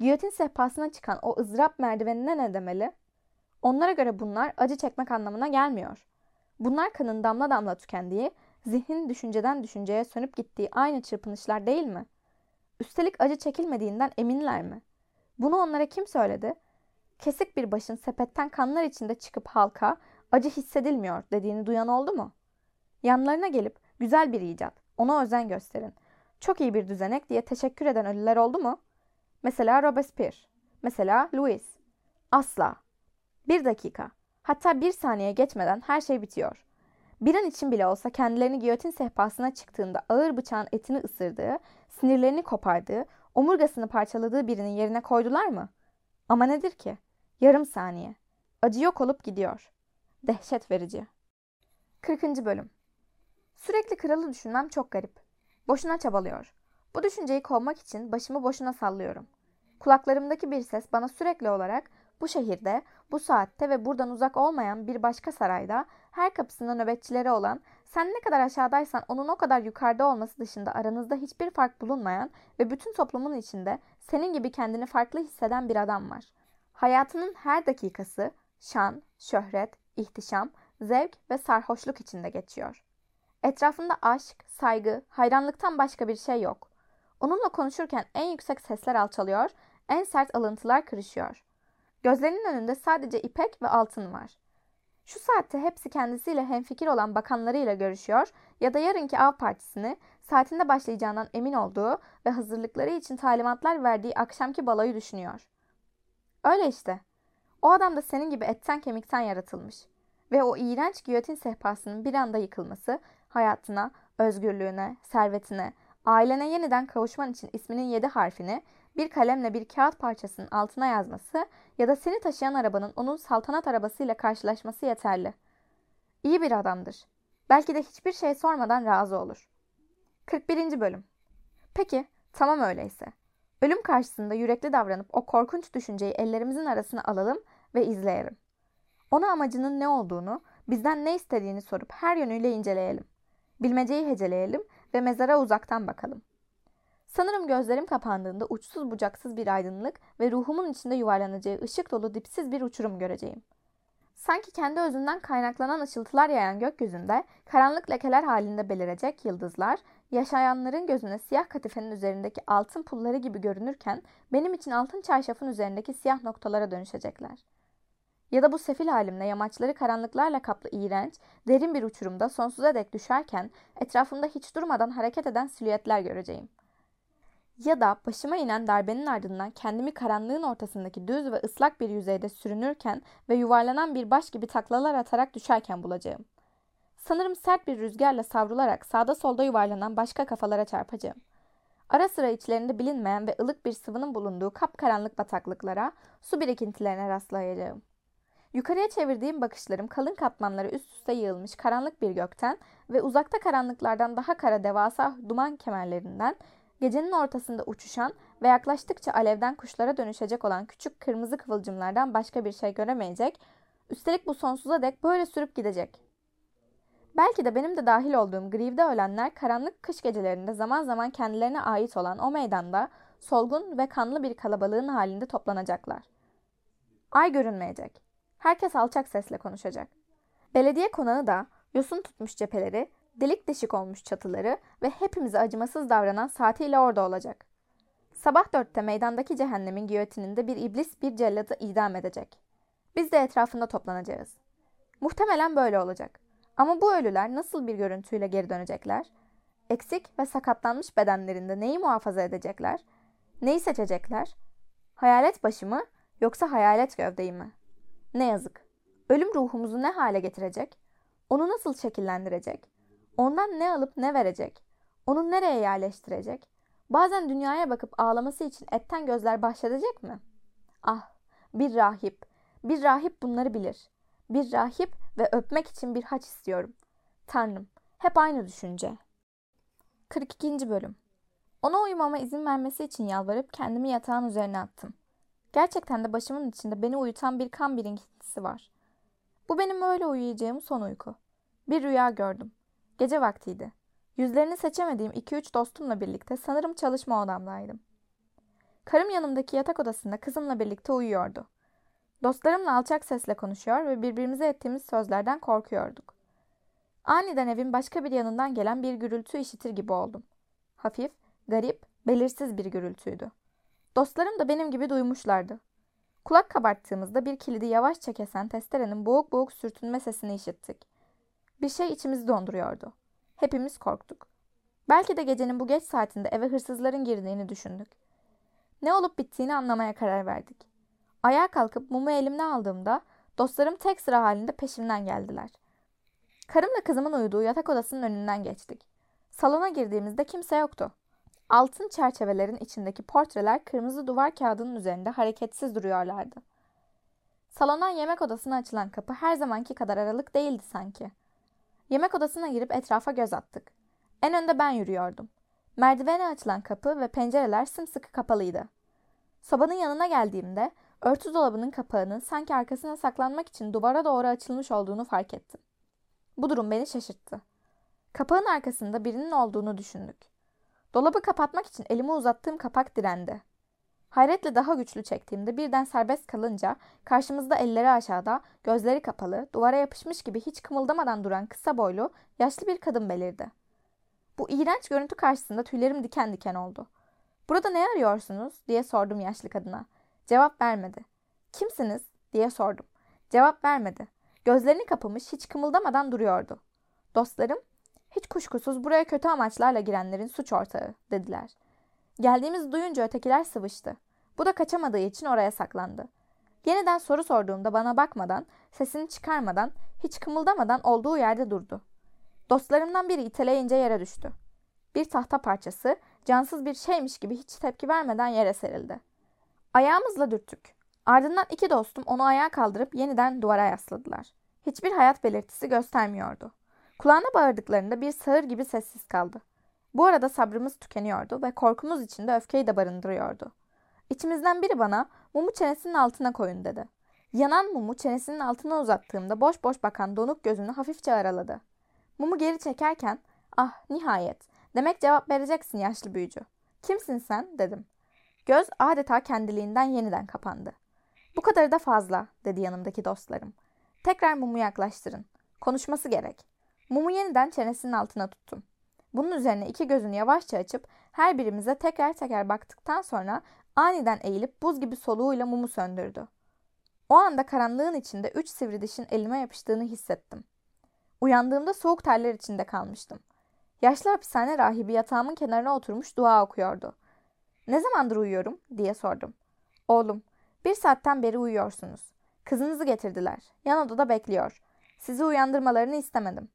[SPEAKER 1] Giyotin sehpasına çıkan o ızdırap merdivenine ne demeli? Onlara göre bunlar acı çekmek anlamına gelmiyor. Bunlar kanın damla damla tükendiği, zihnin düşünceden düşünceye sönüp gittiği aynı çırpınışlar değil mi? Üstelik acı çekilmediğinden eminler mi? Bunu onlara kim söyledi? Kesik bir başın sepetten kanlar içinde çıkıp halka acı hissedilmiyor dediğini duyan oldu mu? Yanlarına gelip güzel bir icat, ona özen gösterin. Çok iyi bir düzenek diye teşekkür eden ölüler oldu mu? Mesela Robespierre. Mesela Louis. Asla. Bir dakika. Hatta bir saniye geçmeden her şey bitiyor. Bir an için bile olsa kendilerini giyotin sehpasına çıktığında ağır bıçağın etini ısırdığı, sinirlerini kopardığı, omurgasını parçaladığı birinin yerine koydular mı? Ama nedir ki? Yarım saniye. Acı yok olup gidiyor. Dehşet verici. 40. Bölüm Sürekli kralı düşünmem çok garip. Boşuna çabalıyor. Bu düşünceyi kovmak için başımı boşuna sallıyorum. Kulaklarımdaki bir ses bana sürekli olarak bu şehirde, bu saatte ve buradan uzak olmayan bir başka sarayda her kapısında nöbetçileri olan, sen ne kadar aşağıdaysan onun o kadar yukarıda olması dışında aranızda hiçbir fark bulunmayan ve bütün toplumun içinde senin gibi kendini farklı hisseden bir adam var. Hayatının her dakikası şan, şöhret, ihtişam, zevk ve sarhoşluk içinde geçiyor. Etrafında aşk, saygı, hayranlıktan başka bir şey yok. Onunla konuşurken en yüksek sesler alçalıyor, en sert alıntılar kırışıyor. Gözlerinin önünde sadece ipek ve altın var. Şu saatte hepsi kendisiyle hemfikir olan bakanlarıyla görüşüyor ya da yarınki av partisini saatinde başlayacağından emin olduğu ve hazırlıkları için talimatlar verdiği akşamki balayı düşünüyor. Öyle işte. O adam da senin gibi etten kemikten yaratılmış. Ve o iğrenç giyotin sehpasının bir anda yıkılması hayatına, özgürlüğüne, servetine, ailene yeniden kavuşman için isminin yedi harfini bir kalemle bir kağıt parçasının altına yazması ya da seni taşıyan arabanın onun saltanat arabasıyla karşılaşması yeterli. İyi bir adamdır. Belki de hiçbir şey sormadan razı olur. 41. Bölüm Peki, tamam öyleyse. Ölüm karşısında yürekli davranıp o korkunç düşünceyi ellerimizin arasına alalım ve izleyelim. Ona amacının ne olduğunu, Bizden ne istediğini sorup her yönüyle inceleyelim. Bilmeceyi heceleyelim ve mezara uzaktan bakalım. Sanırım gözlerim kapandığında uçsuz bucaksız bir aydınlık ve ruhumun içinde yuvarlanacağı ışık dolu dipsiz bir uçurum göreceğim. Sanki kendi özünden kaynaklanan ışıltılar yayan gökyüzünde karanlık lekeler halinde belirecek yıldızlar, yaşayanların gözüne siyah katifenin üzerindeki altın pulları gibi görünürken benim için altın çarşafın üzerindeki siyah noktalara dönüşecekler. Ya da bu sefil halimle yamaçları karanlıklarla kaplı iğrenç, derin bir uçurumda sonsuza dek düşerken etrafımda hiç durmadan hareket eden silüetler göreceğim. Ya da başıma inen darbenin ardından kendimi karanlığın ortasındaki düz ve ıslak bir yüzeyde sürünürken ve yuvarlanan bir baş gibi taklalar atarak düşerken bulacağım. Sanırım sert bir rüzgarla savrularak sağda solda yuvarlanan başka kafalara çarpacağım. Ara sıra içlerinde bilinmeyen ve ılık bir sıvının bulunduğu kapkaranlık bataklıklara, su birikintilerine rastlayacağım. Yukarıya çevirdiğim bakışlarım kalın katmanları üst üste yığılmış karanlık bir gökten ve uzakta karanlıklardan daha kara devasa duman kemerlerinden gecenin ortasında uçuşan ve yaklaştıkça alevden kuşlara dönüşecek olan küçük kırmızı kıvılcımlardan başka bir şey göremeyecek, üstelik bu sonsuza dek böyle sürüp gidecek. Belki de benim de dahil olduğum grivde ölenler karanlık kış gecelerinde zaman zaman kendilerine ait olan o meydanda solgun ve kanlı bir kalabalığın halinde toplanacaklar. Ay görünmeyecek. Herkes alçak sesle konuşacak. Belediye konağı da yosun tutmuş cepheleri, delik deşik olmuş çatıları ve hepimize acımasız davranan saatiyle orada olacak. Sabah dörtte meydandaki cehennemin giyotininde bir iblis bir celladı idam edecek. Biz de etrafında toplanacağız. Muhtemelen böyle olacak. Ama bu ölüler nasıl bir görüntüyle geri dönecekler? Eksik ve sakatlanmış bedenlerinde neyi muhafaza edecekler? Neyi seçecekler? Hayalet başı mı yoksa hayalet gövdeyi mi? Ne yazık. Ölüm ruhumuzu ne hale getirecek? Onu nasıl şekillendirecek? Ondan ne alıp ne verecek? Onu nereye yerleştirecek? Bazen dünyaya bakıp ağlaması için etten gözler bahşedecek mi? Ah, bir rahip. Bir rahip bunları bilir. Bir rahip ve öpmek için bir haç istiyorum. Tanrım, hep aynı düşünce. 42. Bölüm Ona uyumama izin vermesi için yalvarıp kendimi yatağın üzerine attım. Gerçekten de başımın içinde beni uyutan bir kan birinkintisi var. Bu benim öyle uyuyacağım son uyku. Bir rüya gördüm. Gece vaktiydi. Yüzlerini seçemediğim 2-3 dostumla birlikte sanırım çalışma odamdaydım. Karım yanımdaki yatak odasında kızımla birlikte uyuyordu. Dostlarımla alçak sesle konuşuyor ve birbirimize ettiğimiz sözlerden korkuyorduk. Aniden evin başka bir yanından gelen bir gürültü işitir gibi oldum. Hafif, garip, belirsiz bir gürültüydü. Dostlarım da benim gibi duymuşlardı. Kulak kabarttığımızda bir kilidi yavaşça kesen testerenin boğuk boğuk sürtünme sesini işittik. Bir şey içimizi donduruyordu. Hepimiz korktuk. Belki de gecenin bu geç saatinde eve hırsızların girdiğini düşündük. Ne olup bittiğini anlamaya karar verdik. Ayağa kalkıp mumu elimle aldığımda dostlarım tek sıra halinde peşimden geldiler. Karımla kızımın uyuduğu yatak odasının önünden geçtik. Salona girdiğimizde kimse yoktu. Altın çerçevelerin içindeki portreler kırmızı duvar kağıdının üzerinde hareketsiz duruyorlardı. Salondan yemek odasına açılan kapı her zamanki kadar aralık değildi sanki. Yemek odasına girip etrafa göz attık. En önde ben yürüyordum. Merdivene açılan kapı ve pencereler sımsıkı kapalıydı. Sobanın yanına geldiğimde örtü dolabının kapağının sanki arkasına saklanmak için duvara doğru açılmış olduğunu fark ettim. Bu durum beni şaşırttı. Kapağın arkasında birinin olduğunu düşündük. Dolabı kapatmak için elimi uzattığım kapak direndi. Hayretle daha güçlü çektiğimde birden serbest kalınca karşımızda elleri aşağıda, gözleri kapalı, duvara yapışmış gibi hiç kımıldamadan duran kısa boylu, yaşlı bir kadın belirdi. Bu iğrenç görüntü karşısında tüylerim diken diken oldu. Burada ne arıyorsunuz diye sordum yaşlı kadına. Cevap vermedi. Kimsiniz diye sordum. Cevap vermedi. Gözlerini kapamış hiç kımıldamadan duruyordu. Dostlarım, hiç kuşkusuz buraya kötü amaçlarla girenlerin suç ortağı dediler. Geldiğimizi duyunca ötekiler sıvıştı. Bu da kaçamadığı için oraya saklandı. Yeniden soru sorduğumda bana bakmadan, sesini çıkarmadan, hiç kımıldamadan olduğu yerde durdu. Dostlarımdan biri iteleyince yere düştü. Bir tahta parçası, cansız bir şeymiş gibi hiç tepki vermeden yere serildi. Ayağımızla dürttük. Ardından iki dostum onu ayağa kaldırıp yeniden duvara yasladılar. Hiçbir hayat belirtisi göstermiyordu. Kulağına bağırdıklarında bir sağır gibi sessiz kaldı. Bu arada sabrımız tükeniyordu ve korkumuz içinde öfkeyi de barındırıyordu. İçimizden biri bana mumu çenesinin altına koyun dedi. Yanan mumu çenesinin altına uzattığımda boş boş bakan donuk gözünü hafifçe araladı. Mumu geri çekerken, ah nihayet, demek cevap vereceksin yaşlı büyücü. Kimsin sen dedim. Göz adeta kendiliğinden yeniden kapandı. Bu kadarı da fazla dedi yanımdaki dostlarım. Tekrar mumu yaklaştırın. Konuşması gerek. Mumu yeniden çenesinin altına tuttum. Bunun üzerine iki gözünü yavaşça açıp her birimize teker teker baktıktan sonra aniden eğilip buz gibi soluğuyla mumu söndürdü. O anda karanlığın içinde üç sivri dişin elime yapıştığını hissettim. Uyandığımda soğuk terler içinde kalmıştım. Yaşlı hapishane rahibi yatağımın kenarına oturmuş dua okuyordu. Ne zamandır uyuyorum diye sordum. Oğlum, bir saatten beri uyuyorsunuz. Kızınızı getirdiler. Yan odada bekliyor. Sizi uyandırmalarını istemedim.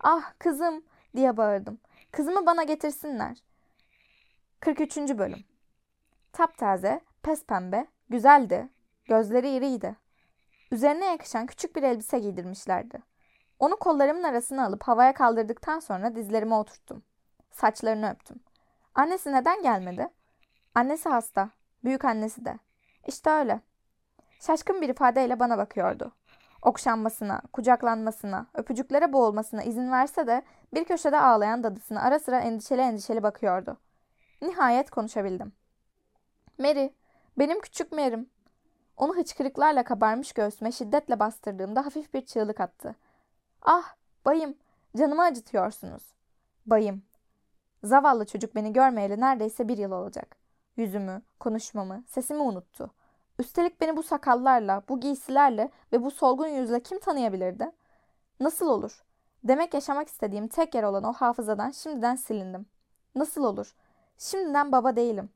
[SPEAKER 1] Ah kızım diye bağırdım. Kızımı bana getirsinler. 43. bölüm. Taptaze, pes pembe, güzeldi. Gözleri iriydi. Üzerine yakışan küçük bir elbise giydirmişlerdi. Onu kollarımın arasına alıp havaya kaldırdıktan sonra dizlerime oturttum. Saçlarını öptüm. Annesi neden gelmedi? Annesi hasta. Büyük annesi de. İşte öyle. Şaşkın bir ifadeyle bana bakıyordu. Okşanmasına, kucaklanmasına, öpücüklere boğulmasına izin verse de bir köşede ağlayan dadısına ara sıra endişeli endişeli bakıyordu. Nihayet konuşabildim. Mary, benim küçük Mary'm. Onu hıçkırıklarla kabarmış göğsüme şiddetle bastırdığımda hafif bir çığlık attı. Ah, bayım, canımı acıtıyorsunuz. Bayım. Zavallı çocuk beni görmeyeli neredeyse bir yıl olacak. Yüzümü, konuşmamı, sesimi unuttu. Üstelik beni bu sakallarla, bu giysilerle ve bu solgun yüzle kim tanıyabilirdi? Nasıl olur? Demek yaşamak istediğim tek yer olan o hafızadan şimdiden silindim. Nasıl olur? Şimdiden baba değilim.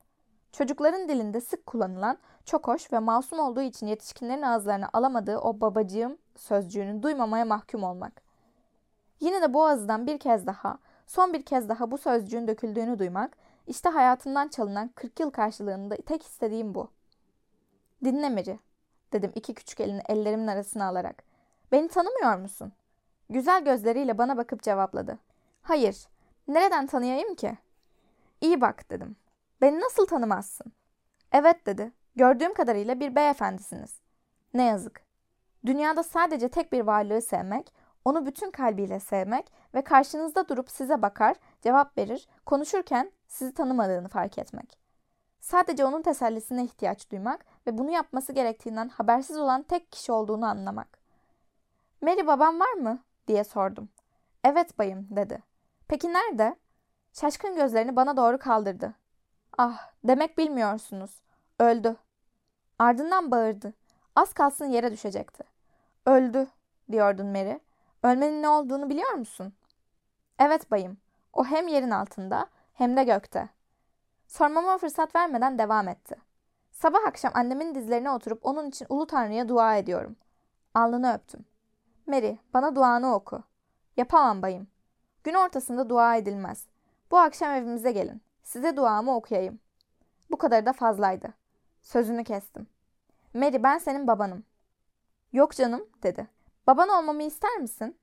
[SPEAKER 1] Çocukların dilinde sık kullanılan, çok hoş ve masum olduğu için yetişkinlerin ağızlarına alamadığı o babacığım sözcüğünü duymamaya mahkum olmak. Yine de boğazdan bir kez daha, son bir kez daha bu sözcüğün döküldüğünü duymak, işte hayatımdan çalınan 40 yıl karşılığında tek istediğim bu. Dinle Mary, dedim iki küçük elini ellerimin arasına alarak. Beni tanımıyor musun? Güzel gözleriyle bana bakıp cevapladı. Hayır, nereden tanıyayım ki? İyi bak dedim. Beni nasıl tanımazsın? Evet dedi. Gördüğüm kadarıyla bir beyefendisiniz. Ne yazık. Dünyada sadece tek bir varlığı sevmek, onu bütün kalbiyle sevmek ve karşınızda durup size bakar, cevap verir, konuşurken sizi tanımadığını fark etmek. Sadece onun tesellisine ihtiyaç duymak ve bunu yapması gerektiğinden habersiz olan tek kişi olduğunu anlamak. Mary babam var mı? diye sordum. Evet bayım dedi. Peki nerede? Şaşkın gözlerini bana doğru kaldırdı. Ah demek bilmiyorsunuz. Öldü. Ardından bağırdı. Az kalsın yere düşecekti. Öldü diyordun Mary. Ölmenin ne olduğunu biliyor musun? Evet bayım. O hem yerin altında hem de gökte. Sormama fırsat vermeden devam etti. Sabah akşam annemin dizlerine oturup onun için Ulu Tanrı'ya dua ediyorum. Alnını öptüm. Mary, bana duanı oku. Yapamam bayım. Gün ortasında dua edilmez. Bu akşam evimize gelin. Size duamı okuyayım. Bu kadar da fazlaydı. Sözünü kestim. Mary ben senin babanım. Yok canım dedi. Baban olmamı ister misin?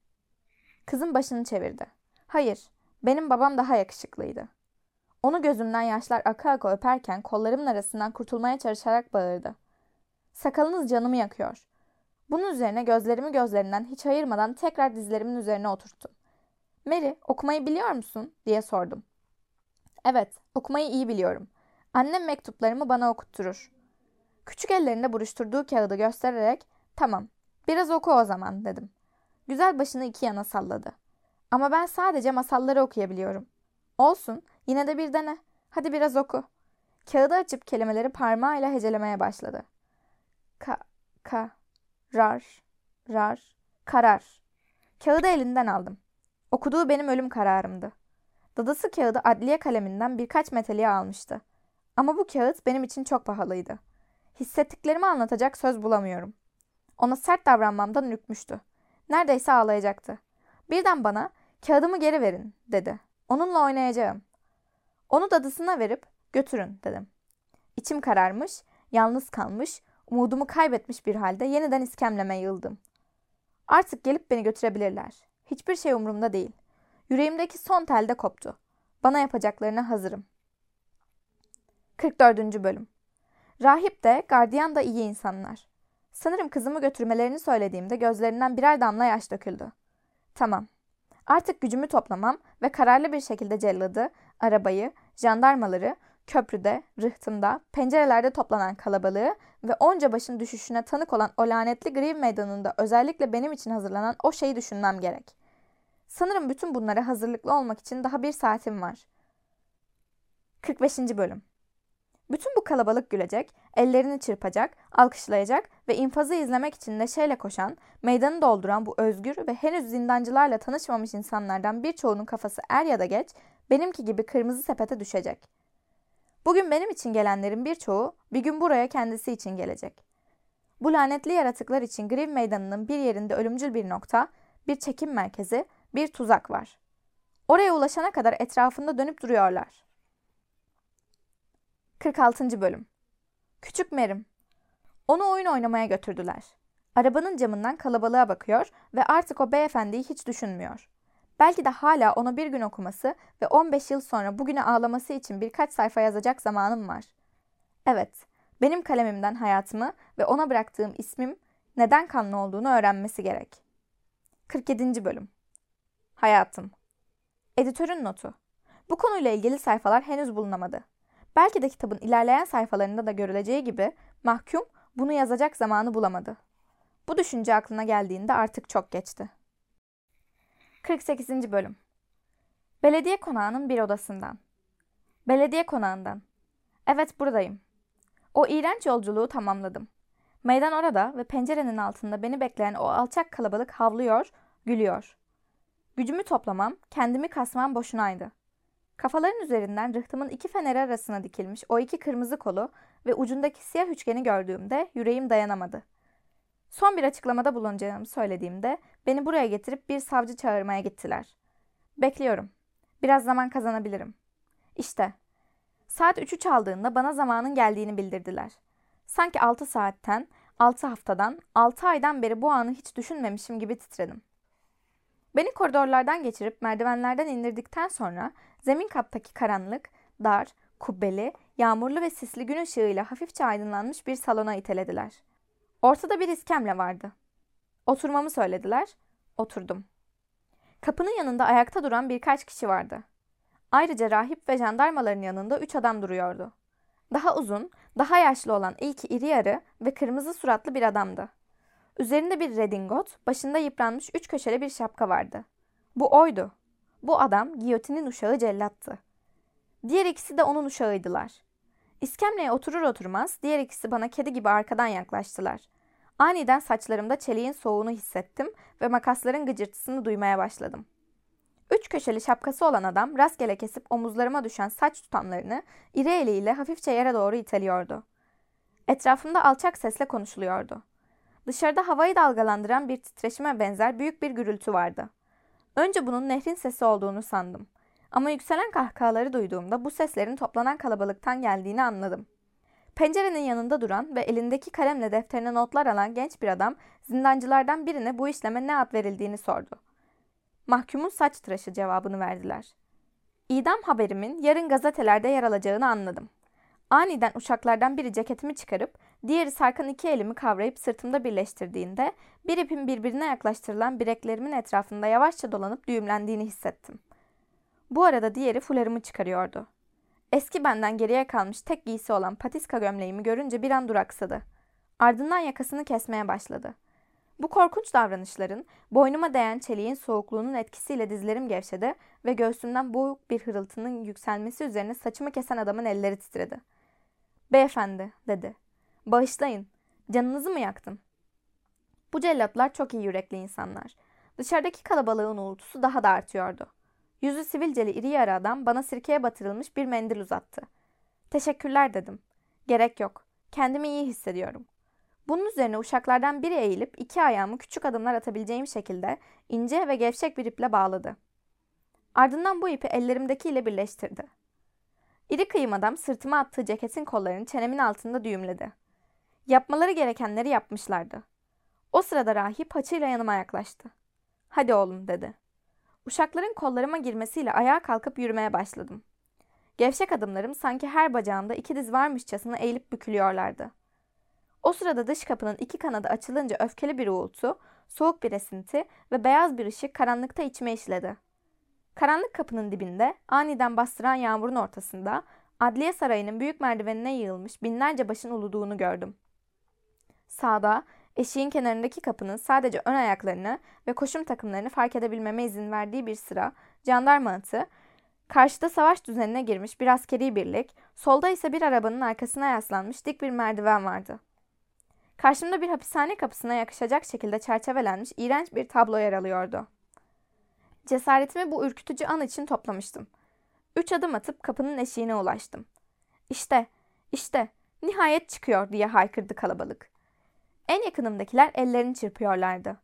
[SPEAKER 1] Kızım başını çevirdi. Hayır, benim babam daha yakışıklıydı. Onu gözümden yaşlar aka aka öperken kollarımın arasından kurtulmaya çalışarak bağırdı. Sakalınız canımı yakıyor. Bunun üzerine gözlerimi gözlerinden hiç ayırmadan tekrar dizlerimin üzerine oturttum. Mary, okumayı biliyor musun? diye sordum. Evet, okumayı iyi biliyorum. Annem mektuplarımı bana okutturur. Küçük ellerinde buruşturduğu kağıdı göstererek, tamam, biraz oku o zaman dedim. Güzel başını iki yana salladı. Ama ben sadece masalları okuyabiliyorum. Olsun, yine de bir dene. Hadi biraz oku. Kağıdı açıp kelimeleri parmağıyla hecelemeye başladı. Ka, ka, rar, rar, karar. Kağıdı elinden aldım. Okuduğu benim ölüm kararımdı. Dadası kağıdı adliye kaleminden birkaç meteliğe almıştı. Ama bu kağıt benim için çok pahalıydı. Hissettiklerimi anlatacak söz bulamıyorum. Ona sert davranmamdan ürkmüştü. Neredeyse ağlayacaktı. Birden bana kağıdımı geri verin dedi. Onunla oynayacağım. Onu dadısına verip götürün dedim. İçim kararmış, yalnız kalmış, umudumu kaybetmiş bir halde yeniden iskemleme yıldım. Artık gelip beni götürebilirler. Hiçbir şey umurumda değil. Yüreğimdeki son tel de koptu. Bana yapacaklarına hazırım. 44. Bölüm Rahip de, gardiyan da iyi insanlar. Sanırım kızımı götürmelerini söylediğimde gözlerinden birer damla yaş döküldü. Tamam. Artık gücümü toplamam ve kararlı bir şekilde celladı, arabayı, jandarmaları, köprüde, rıhtımda, pencerelerde toplanan kalabalığı ve onca başın düşüşüne tanık olan o lanetli griv meydanında özellikle benim için hazırlanan o şeyi düşünmem gerek. Sanırım bütün bunlara hazırlıklı olmak için daha bir saatim var. 45. Bölüm Bütün bu kalabalık gülecek, ellerini çırpacak, alkışlayacak ve infazı izlemek için neşeyle koşan, meydanı dolduran bu özgür ve henüz zindancılarla tanışmamış insanlardan birçoğunun kafası er ya da geç benimki gibi kırmızı sepete düşecek. Bugün benim için gelenlerin birçoğu bir gün buraya kendisi için gelecek. Bu lanetli yaratıklar için Griv Meydanı'nın bir yerinde ölümcül bir nokta, bir çekim merkezi, bir tuzak var. Oraya ulaşana kadar etrafında dönüp duruyorlar. 46. Bölüm Küçük Merim Onu oyun oynamaya götürdüler. Arabanın camından kalabalığa bakıyor ve artık o beyefendiyi hiç düşünmüyor. Belki de hala ona bir gün okuması ve 15 yıl sonra bugüne ağlaması için birkaç sayfa yazacak zamanım var. Evet, benim kalemimden hayatımı ve ona bıraktığım ismim neden kanlı olduğunu öğrenmesi gerek. 47. Bölüm Hayatım Editörün notu Bu konuyla ilgili sayfalar henüz bulunamadı. Belki de kitabın ilerleyen sayfalarında da görüleceği gibi mahkum bunu yazacak zamanı bulamadı. Bu düşünce aklına geldiğinde artık çok geçti. 48. Bölüm Belediye konağının bir odasından. Belediye konağından. Evet buradayım. O iğrenç yolculuğu tamamladım. Meydan orada ve pencerenin altında beni bekleyen o alçak kalabalık havlıyor, gülüyor. Gücümü toplamam, kendimi kasmam boşunaydı. Kafaların üzerinden rıhtımın iki feneri arasına dikilmiş o iki kırmızı kolu ve ucundaki siyah üçgeni gördüğümde yüreğim dayanamadı. Son bir açıklamada bulunacağımı söylediğimde beni buraya getirip bir savcı çağırmaya gittiler. Bekliyorum. Biraz zaman kazanabilirim. İşte. Saat 3'ü çaldığında bana zamanın geldiğini bildirdiler. Sanki 6 saatten, 6 haftadan, 6 aydan beri bu anı hiç düşünmemişim gibi titredim. Beni koridorlardan geçirip merdivenlerden indirdikten sonra zemin kattaki karanlık, dar, kubbeli, yağmurlu ve sisli gün ışığıyla hafifçe aydınlanmış bir salona itelediler.'' Ortada bir iskemle vardı. Oturmamı söylediler. Oturdum. Kapının yanında ayakta duran birkaç kişi vardı. Ayrıca rahip ve jandarmaların yanında üç adam duruyordu. Daha uzun, daha yaşlı olan ilk iri yarı ve kırmızı suratlı bir adamdı. Üzerinde bir redingot, başında yıpranmış üç köşeli bir şapka vardı. Bu oydu. Bu adam giyotinin uşağı cellattı. Diğer ikisi de onun uşağıydılar. İskemleye oturur oturmaz diğer ikisi bana kedi gibi arkadan yaklaştılar. Aniden saçlarımda çeliğin soğuğunu hissettim ve makasların gıcırtısını duymaya başladım. Üç köşeli şapkası olan adam rastgele kesip omuzlarıma düşen saç tutamlarını iri eliyle hafifçe yere doğru iteliyordu. Etrafımda alçak sesle konuşuluyordu. Dışarıda havayı dalgalandıran bir titreşime benzer büyük bir gürültü vardı. Önce bunun nehrin sesi olduğunu sandım. Ama yükselen kahkahaları duyduğumda bu seslerin toplanan kalabalıktan geldiğini anladım. Pencerenin yanında duran ve elindeki kalemle defterine notlar alan genç bir adam zindancılardan birine bu işleme ne ad verildiğini sordu. Mahkumun saç tıraşı cevabını verdiler. İdam haberimin yarın gazetelerde yer alacağını anladım. Aniden uçaklardan biri ceketimi çıkarıp diğeri sarkan iki elimi kavrayıp sırtımda birleştirdiğinde bir ipin birbirine yaklaştırılan bireklerimin etrafında yavaşça dolanıp düğümlendiğini hissettim. Bu arada diğeri fularımı çıkarıyordu. Eski benden geriye kalmış tek giysi olan patiska gömleğimi görünce bir an duraksadı. Ardından yakasını kesmeye başladı. Bu korkunç davranışların boynuma değen çeliğin soğukluğunun etkisiyle dizlerim gevşedi ve göğsümden boğuk bir hırıltının yükselmesi üzerine saçımı kesen adamın elleri titredi. Beyefendi dedi. Bağışlayın. Canınızı mı yaktım? Bu cellatlar çok iyi yürekli insanlar. Dışarıdaki kalabalığın uğultusu daha da artıyordu. Yüzü sivilceli iri yarı adam bana sirkeye batırılmış bir mendil uzattı. Teşekkürler dedim. Gerek yok. Kendimi iyi hissediyorum. Bunun üzerine uşaklardan biri eğilip iki ayağımı küçük adımlar atabileceğim şekilde ince ve gevşek bir iple bağladı. Ardından bu ipi ellerimdekiyle birleştirdi. İri kıyım adam sırtıma attığı ceketin kollarını çenemin altında düğümledi. Yapmaları gerekenleri yapmışlardı. O sırada rahip haçıyla yanıma yaklaştı. Hadi oğlum dedi. Uşakların kollarıma girmesiyle ayağa kalkıp yürümeye başladım. Gevşek adımlarım sanki her bacağımda iki diz varmışçasına eğilip bükülüyorlardı. O sırada dış kapının iki kanadı açılınca öfkeli bir uğultu, soğuk bir esinti ve beyaz bir ışık karanlıkta içime işledi. Karanlık kapının dibinde, aniden bastıran yağmurun ortasında, adliye sarayının büyük merdivenine yığılmış binlerce başın uluduğunu gördüm. Sağda, eşiğin kenarındaki kapının sadece ön ayaklarını ve koşum takımlarını fark edebilmeme izin verdiği bir sıra jandarma atı, karşıda savaş düzenine girmiş bir askeri birlik, solda ise bir arabanın arkasına yaslanmış dik bir merdiven vardı. Karşımda bir hapishane kapısına yakışacak şekilde çerçevelenmiş iğrenç bir tablo yer alıyordu. Cesaretimi bu ürkütücü an için toplamıştım. Üç adım atıp kapının eşiğine ulaştım. İşte, işte, nihayet çıkıyor diye haykırdı kalabalık. En yakınımdakiler ellerini çırpıyorlardı.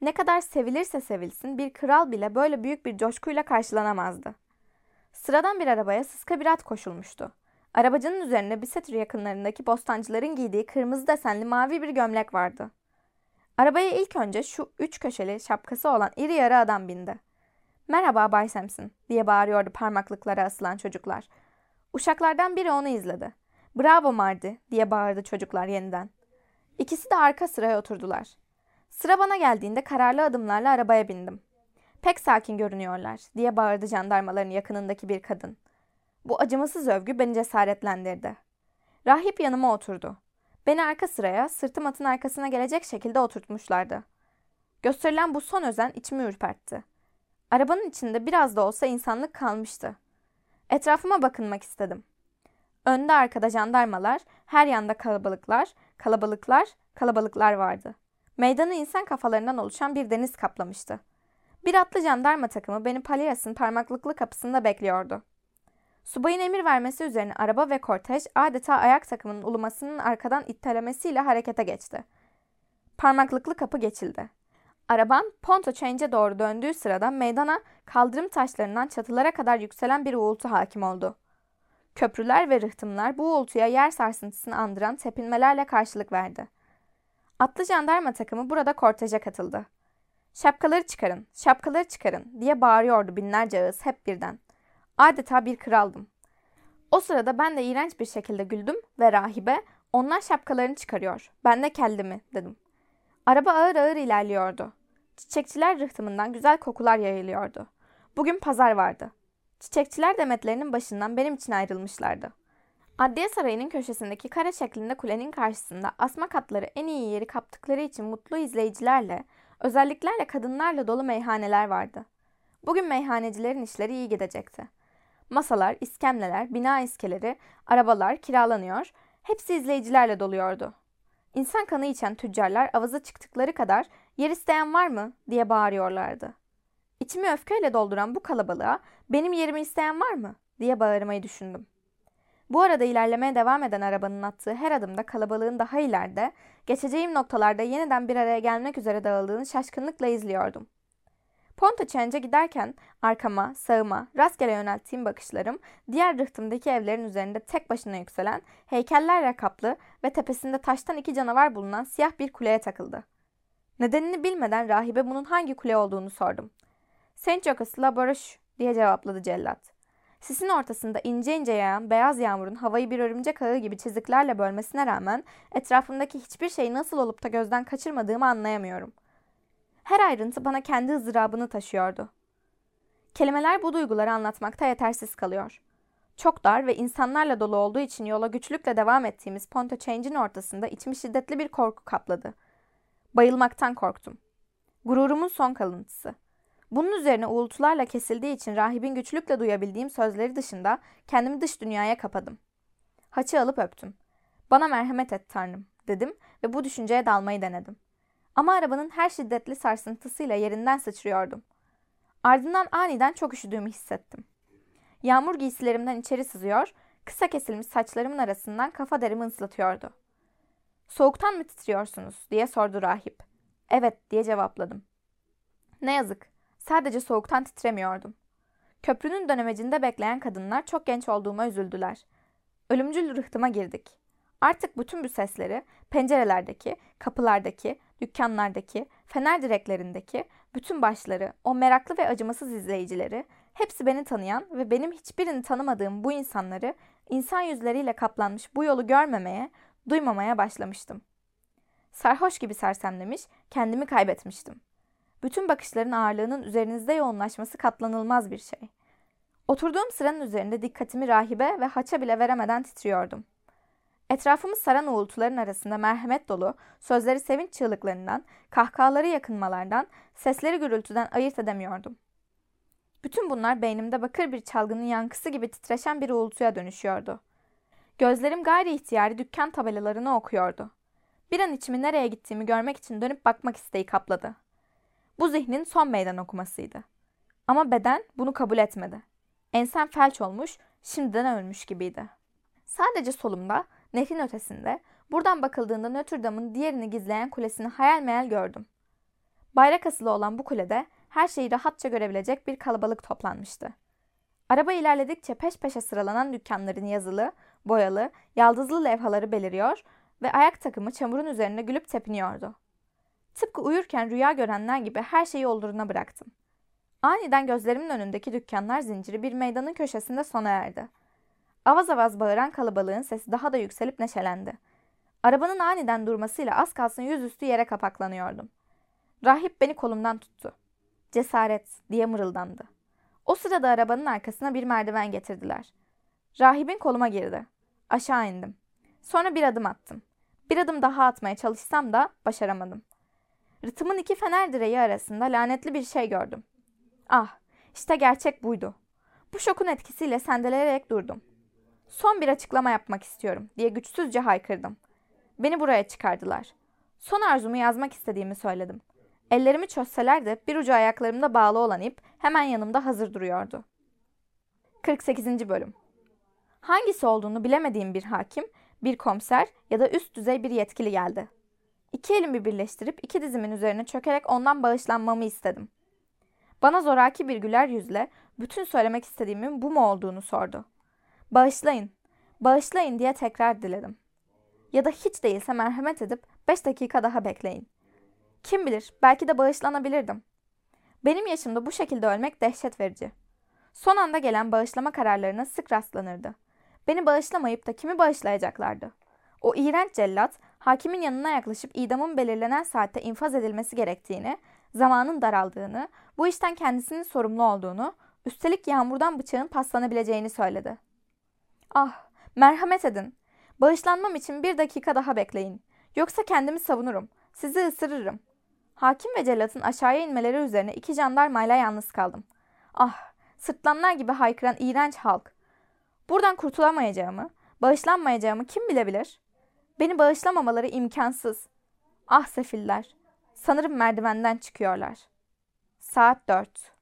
[SPEAKER 1] Ne kadar sevilirse sevilsin bir kral bile böyle büyük bir coşkuyla karşılanamazdı. Sıradan bir arabaya sıska bir at koşulmuştu. Arabacının üzerinde Bisetür yakınlarındaki bostancıların giydiği kırmızı desenli mavi bir gömlek vardı. Arabaya ilk önce şu üç köşeli şapkası olan iri yarı adam bindi. Merhaba Bay Samson diye bağırıyordu parmaklıklara asılan çocuklar. Uşaklardan biri onu izledi. Bravo Mardi diye bağırdı çocuklar yeniden. İkisi de arka sıraya oturdular. Sıra bana geldiğinde kararlı adımlarla arabaya bindim. Pek sakin görünüyorlar diye bağırdı jandarmaların yakınındaki bir kadın. Bu acımasız övgü beni cesaretlendirdi. Rahip yanıma oturdu. Beni arka sıraya, sırtım atın arkasına gelecek şekilde oturtmuşlardı. Gösterilen bu son özen içimi ürpertti. Arabanın içinde biraz da olsa insanlık kalmıştı. Etrafıma bakınmak istedim. Önde arkada jandarmalar, her yanda kalabalıklar, kalabalıklar, kalabalıklar vardı. Meydanı insan kafalarından oluşan bir deniz kaplamıştı. Bir atlı jandarma takımı beni Palias'ın parmaklıklı kapısında bekliyordu. Subayın emir vermesi üzerine araba ve kortej adeta ayak takımının ulumasının arkadan ittelemesiyle harekete geçti. Parmaklıklı kapı geçildi. Araban Ponto Change'e doğru döndüğü sırada meydana kaldırım taşlarından çatılara kadar yükselen bir uğultu hakim oldu. Köprüler ve rıhtımlar bu uğultuya yer sarsıntısını andıran tepinmelerle karşılık verdi. Atlı jandarma takımı burada korteje katıldı. Şapkaları çıkarın, şapkaları çıkarın diye bağırıyordu binlerce ağız hep birden. Adeta bir kraldım. O sırada ben de iğrenç bir şekilde güldüm ve rahibe onlar şapkalarını çıkarıyor. Ben de kendimi dedim. Araba ağır ağır ilerliyordu. Çiçekçiler rıhtımından güzel kokular yayılıyordu. Bugün pazar vardı. Çiçekçiler demetlerinin başından benim için ayrılmışlardı. Adliye Sarayı'nın köşesindeki kare şeklinde kulenin karşısında asma katları en iyi yeri kaptıkları için mutlu izleyicilerle, özelliklerle kadınlarla dolu meyhaneler vardı. Bugün meyhanecilerin işleri iyi gidecekti. Masalar, iskemleler, bina iskeleri, arabalar kiralanıyor, hepsi izleyicilerle doluyordu. İnsan kanı içen tüccarlar avaza çıktıkları kadar yer isteyen var mı diye bağırıyorlardı. İçimi öfkeyle dolduran bu kalabalığa benim yerimi isteyen var mı diye bağırmayı düşündüm. Bu arada ilerlemeye devam eden arabanın attığı her adımda kalabalığın daha ileride, geçeceğim noktalarda yeniden bir araya gelmek üzere dağıldığını şaşkınlıkla izliyordum. Pontoçen'ce giderken arkama, sağıma, rastgele yönelttiğim bakışlarım diğer rıhtımdaki evlerin üzerinde tek başına yükselen, heykellerle kaplı ve tepesinde taştan iki canavar bulunan siyah bir kuleye takıldı. Nedenini bilmeden rahibe bunun hangi kule olduğunu sordum. Saint Jacques La Baroche diye cevapladı cellat. Sisin ortasında ince ince yağan beyaz yağmurun havayı bir örümcek ağı gibi çiziklerle bölmesine rağmen etrafımdaki hiçbir şeyi nasıl olup da gözden kaçırmadığımı anlayamıyorum. Her ayrıntı bana kendi ızdırabını taşıyordu. Kelimeler bu duyguları anlatmakta yetersiz kalıyor. Çok dar ve insanlarla dolu olduğu için yola güçlükle devam ettiğimiz Ponto Change'in ortasında içimi şiddetli bir korku kapladı. Bayılmaktan korktum. Gururumun son kalıntısı. Bunun üzerine uğultularla kesildiği için rahibin güçlükle duyabildiğim sözleri dışında kendimi dış dünyaya kapadım. Haçı alıp öptüm. Bana merhamet et tanrım dedim ve bu düşünceye dalmayı denedim. Ama arabanın her şiddetli sarsıntısıyla yerinden sıçrıyordum. Ardından aniden çok üşüdüğümü hissettim. Yağmur giysilerimden içeri sızıyor, kısa kesilmiş saçlarımın arasından kafa derimi ıslatıyordu. Soğuktan mı titriyorsunuz diye sordu rahip. Evet diye cevapladım. Ne yazık. Sadece soğuktan titremiyordum. Köprünün dönemecinde bekleyen kadınlar çok genç olduğuma üzüldüler. Ölümcül rıhtıma girdik. Artık bütün bu sesleri pencerelerdeki, kapılardaki, dükkanlardaki, fener direklerindeki bütün başları, o meraklı ve acımasız izleyicileri, hepsi beni tanıyan ve benim hiçbirini tanımadığım bu insanları insan yüzleriyle kaplanmış bu yolu görmemeye, duymamaya başlamıştım. Sarhoş gibi sersemlemiş, kendimi kaybetmiştim. Bütün bakışların ağırlığının üzerinizde yoğunlaşması katlanılmaz bir şey. Oturduğum sıranın üzerinde dikkatimi rahibe ve haça bile veremeden titriyordum. Etrafımı saran uğultuların arasında merhamet dolu, sözleri sevinç çığlıklarından, kahkahaları yakınmalardan, sesleri gürültüden ayırt edemiyordum. Bütün bunlar beynimde bakır bir çalgının yankısı gibi titreşen bir uğultuya dönüşüyordu. Gözlerim gayri ihtiyari dükkan tabelalarını okuyordu. Bir an içimi nereye gittiğimi görmek için dönüp bakmak isteği kapladı. Bu zihnin son meydan okumasıydı. Ama beden bunu kabul etmedi. Ensem felç olmuş, şimdiden ölmüş gibiydi. Sadece solumda, nehrin ötesinde, buradan bakıldığında Notre Dame'ın diğerini gizleyen kulesini hayal meyal gördüm. Bayrak asılı olan bu kulede her şeyi rahatça görebilecek bir kalabalık toplanmıştı. Araba ilerledikçe peş peşe sıralanan dükkanların yazılı, boyalı, yaldızlı levhaları beliriyor ve ayak takımı çamurun üzerinde gülüp tepiniyordu. Tıpkı uyurken rüya görenler gibi her şeyi olduğuna bıraktım. Aniden gözlerimin önündeki dükkanlar zinciri bir meydanın köşesinde sona erdi. Avaz avaz bağıran kalabalığın sesi daha da yükselip neşelendi. Arabanın aniden durmasıyla az kalsın yüzüstü yere kapaklanıyordum. Rahip beni kolumdan tuttu. Cesaret diye mırıldandı. O sırada arabanın arkasına bir merdiven getirdiler. Rahibin koluma girdi. Aşağı indim. Sonra bir adım attım. Bir adım daha atmaya çalışsam da başaramadım. Rıtımın iki fener direği arasında lanetli bir şey gördüm. Ah, işte gerçek buydu. Bu şokun etkisiyle sendeleyerek durdum. Son bir açıklama yapmak istiyorum diye güçsüzce haykırdım. Beni buraya çıkardılar. Son arzumu yazmak istediğimi söyledim. Ellerimi çözseler de bir ucu ayaklarımda bağlı olan ip hemen yanımda hazır duruyordu. 48. Bölüm Hangisi olduğunu bilemediğim bir hakim, bir komiser ya da üst düzey bir yetkili geldi. İki elimi birleştirip iki dizimin üzerine çökerek ondan bağışlanmamı istedim. Bana zoraki bir güler yüzle bütün söylemek istediğimin bu mu olduğunu sordu. Bağışlayın, bağışlayın diye tekrar diledim. Ya da hiç değilse merhamet edip beş dakika daha bekleyin. Kim bilir belki de bağışlanabilirdim. Benim yaşımda bu şekilde ölmek dehşet verici. Son anda gelen bağışlama kararlarına sık rastlanırdı. Beni bağışlamayıp da kimi bağışlayacaklardı? O iğrenç cellat, hakimin yanına yaklaşıp idamın belirlenen saatte infaz edilmesi gerektiğini, zamanın daraldığını, bu işten kendisinin sorumlu olduğunu, üstelik yağmurdan bıçağın paslanabileceğini söyledi. Ah, merhamet edin. Bağışlanmam için bir dakika daha bekleyin. Yoksa kendimi savunurum. Sizi ısırırım. Hakim ve cellatın aşağıya inmeleri üzerine iki jandarmayla yalnız kaldım. Ah, sırtlanlar gibi haykıran iğrenç halk. Buradan kurtulamayacağımı, bağışlanmayacağımı kim bilebilir? Beni bağışlamamaları imkansız. Ah sefiller. Sanırım merdivenden çıkıyorlar. Saat dört.